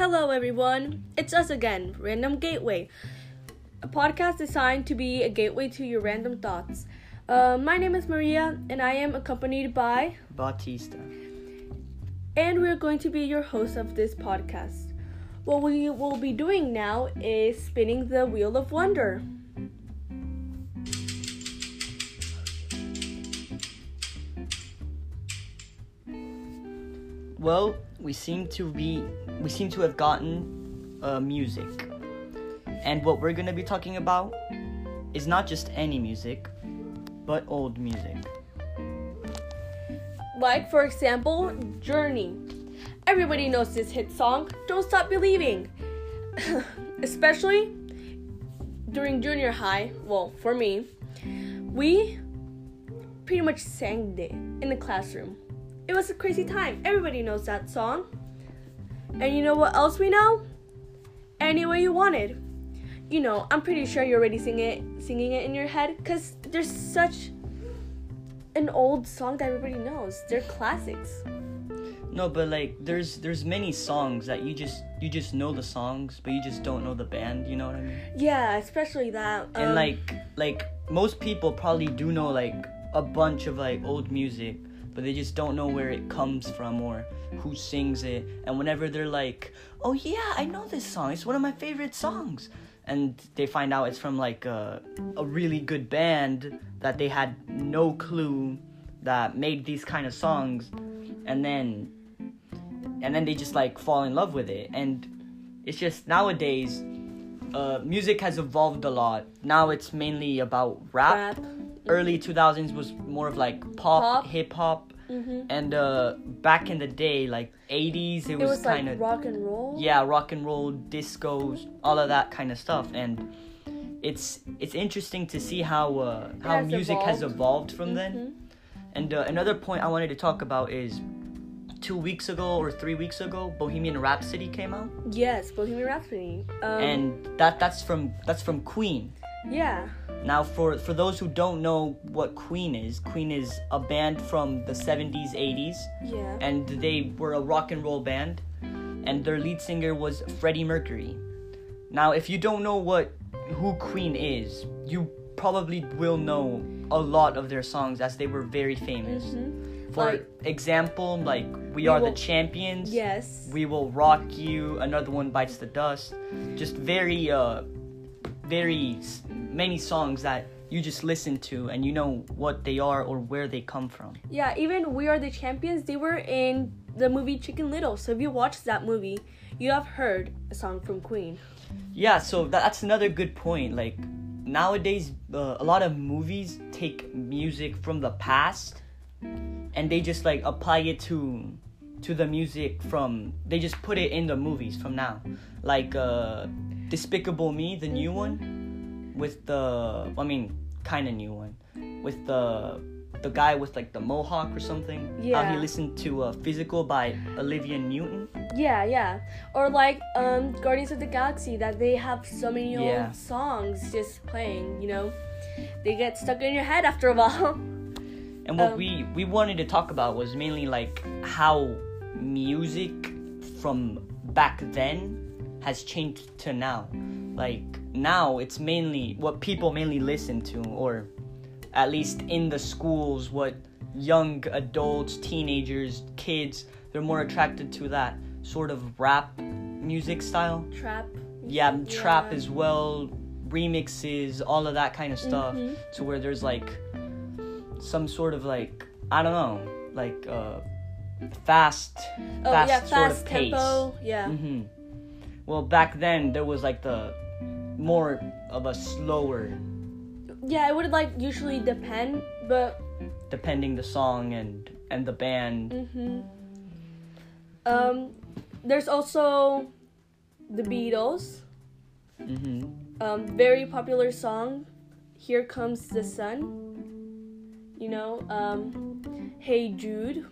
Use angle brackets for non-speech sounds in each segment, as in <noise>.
Hello, everyone. It's us again, Random Gateway, a podcast designed to be a gateway to your random thoughts. Uh, my name is Maria, and I am accompanied by, Bautista. and we're going to be your hosts of this podcast. What we will be doing now is spinning the wheel of wonder. Well, we seem to be we seem to have gotten uh, music, and what we're gonna be talking about is not just any music, but old music. Like, for example, Journey. Everybody knows this hit song, Don't Stop Believing. <laughs> Especially during junior high, well, for me, we pretty much sang it in the classroom. It was a crazy time. Everybody knows that song. And you know what else we know? Any Way You Want It. You know, I'm pretty sure you're already singing it, singing it in your head because there's such an old song that everybody knows. They're classics. No, but like there's there's many songs that you just you just know the songs, but you just don't know the band. You know what I mean? Yeah, especially that. and um, like like most people probably do know like a bunch of like old music but they just don't know where it comes from or who sings it and whenever they're like oh yeah i know this song it's one of my favorite songs and they find out it's from like a, a really good band that they had no clue that made these kind of songs and then and then they just like fall in love with it and it's just nowadays uh, music has evolved a lot. Now it's mainly about rap. rap. Early 2000s was more of like pop, Pop. hip hop, hmm and uh, back in the day, like 80s, it It was, was kind of rock and roll. yeah, rock and roll, discos, all of that kind of stuff, and it's it's interesting to see how uh, how has music has evolved. evolved from then. Mhm. And uh, another point I wanted to talk about is two weeks ago or three weeks ago, Bohemian Rhapsody came out, Yes, Bohemian Rhapsody. Um, and that that's from that's from Queen. Yeah, Now, for for those who don't know what Queen is, Queen is a band from the 70s, 80s, yeah, and they were a rock and roll band, and their lead singer was Freddie Mercury. Now, if you don't know what who Queen is, you probably will know a lot of their songs as they were very famous. Mhm. For Like- example, like We, We Are Will- the Champions, yes, We Will Rock You, Another One Bites the Dust. Just very, uh, very many songs that you just listen to and you know what they are or where they come from. yeah. Even We Are the Champions. They were in the movie Chicken Little. So if you watched that movie, you have heard a song from Queen. Yeah, so that's another good point. Like nowadays, uh, a lot of movies take music from the past and they just like apply it to to the music from they just put it in the movies from now. Like uh Despicable Me, the new one with the I mean, kind of new one with the the guy with like the mohawk or something. How Yeah. he listened to uh, Physical by Olivia Newton. Yeah, yeah. Or like um Guardians of the Galaxy that they have so many Yeah. old songs just playing, you know. They get stuck in your head after a <laughs> while. And what Um, we we wanted to talk about was mainly like how music from back then has changed to now. Like now it's mainly what people mainly listen to or at least in the schools what young adults, teenagers, kids they're more attracted to that sort of rap music style. Trap. Yeah, trap as well, remixes, all of that kind of stuff. Mhm. To where there's like some sort of like I don't know, like uh fast Oh fast, yeah, sort fast of pace. tempo. Yeah. hmm Well, back then there was like the more of a slower, Yeah, it would like usually depend, but depending the song and and the band. hmm um, there's also the Beatles. hmm Um, very popular song, "Here Comes the Sun." You know, um, "Hey Jude."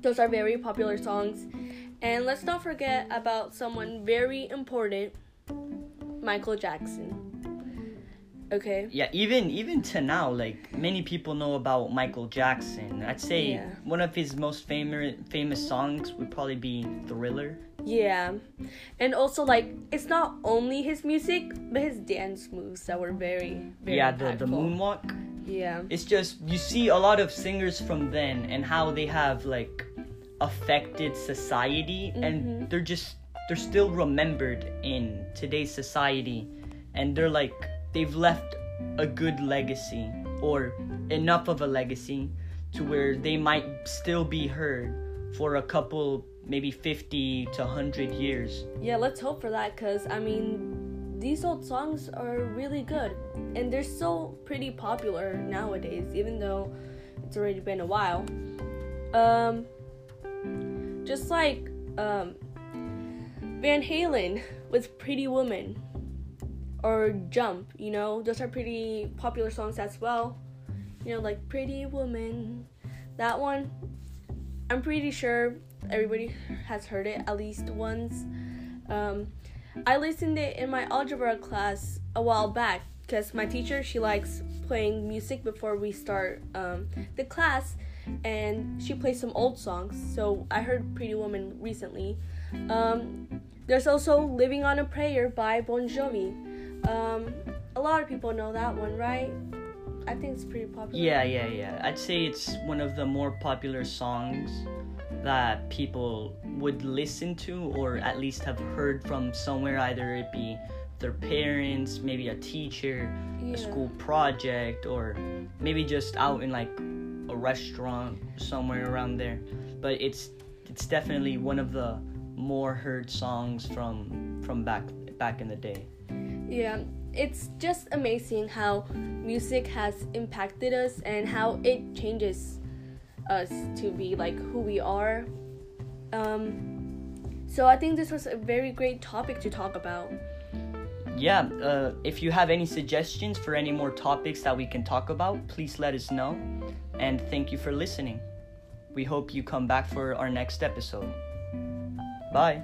Those are very popular songs, and let's not forget about someone very important, Michael Jackson. Okay. Yeah, even even to now, like many people know about Michael Jackson. I'd say Yeah. one of his most famous famous songs would probably be Thriller. Yeah. And also like it's not only his music, but his dance moves that were very, very yeah, the, the moonwalk. Yeah. It's just you see a lot of singers from then and how they have like affected society Mm-hmm. and they're just they're still remembered in today's society and they're like they've left a good legacy or enough of a legacy to where they might still be heard for a couple maybe 50 to 100 years. Yeah, let's hope for that cuz I mean these old songs are really good and they're still pretty popular nowadays even though it's already been a while. Um just like um Van Halen with Pretty Woman or Jump, you know, those are pretty popular songs as well. You know, like Pretty Woman. That one, I'm pretty sure everybody has heard it at least once. Um, I listened it in my algebra class a while back because my teacher she likes playing music before we start um, the class, and she plays some old songs. So I heard Pretty Woman recently. Um, there's also Living on a Prayer by Bon Jovi. Um, a lot of people know that one, right? I think it's pretty popular. Yeah, yeah, yeah. I'd say it's one of the more popular songs that people would listen to or at least have heard from somewhere, either it be their parents, maybe a teacher, Yeah. a school project, or maybe just out in like a restaurant somewhere around there. But it's it's definitely one of the more heard songs from from back back in the day. Yeah, it's just amazing how music has impacted us and how it changes us to be like who we are. Um, so I think this was a very great topic to talk about. Yeah, uh, if you have any suggestions for any more topics that we can talk about, please let us know. And thank you for listening. We hope you come back for our next episode. Bye.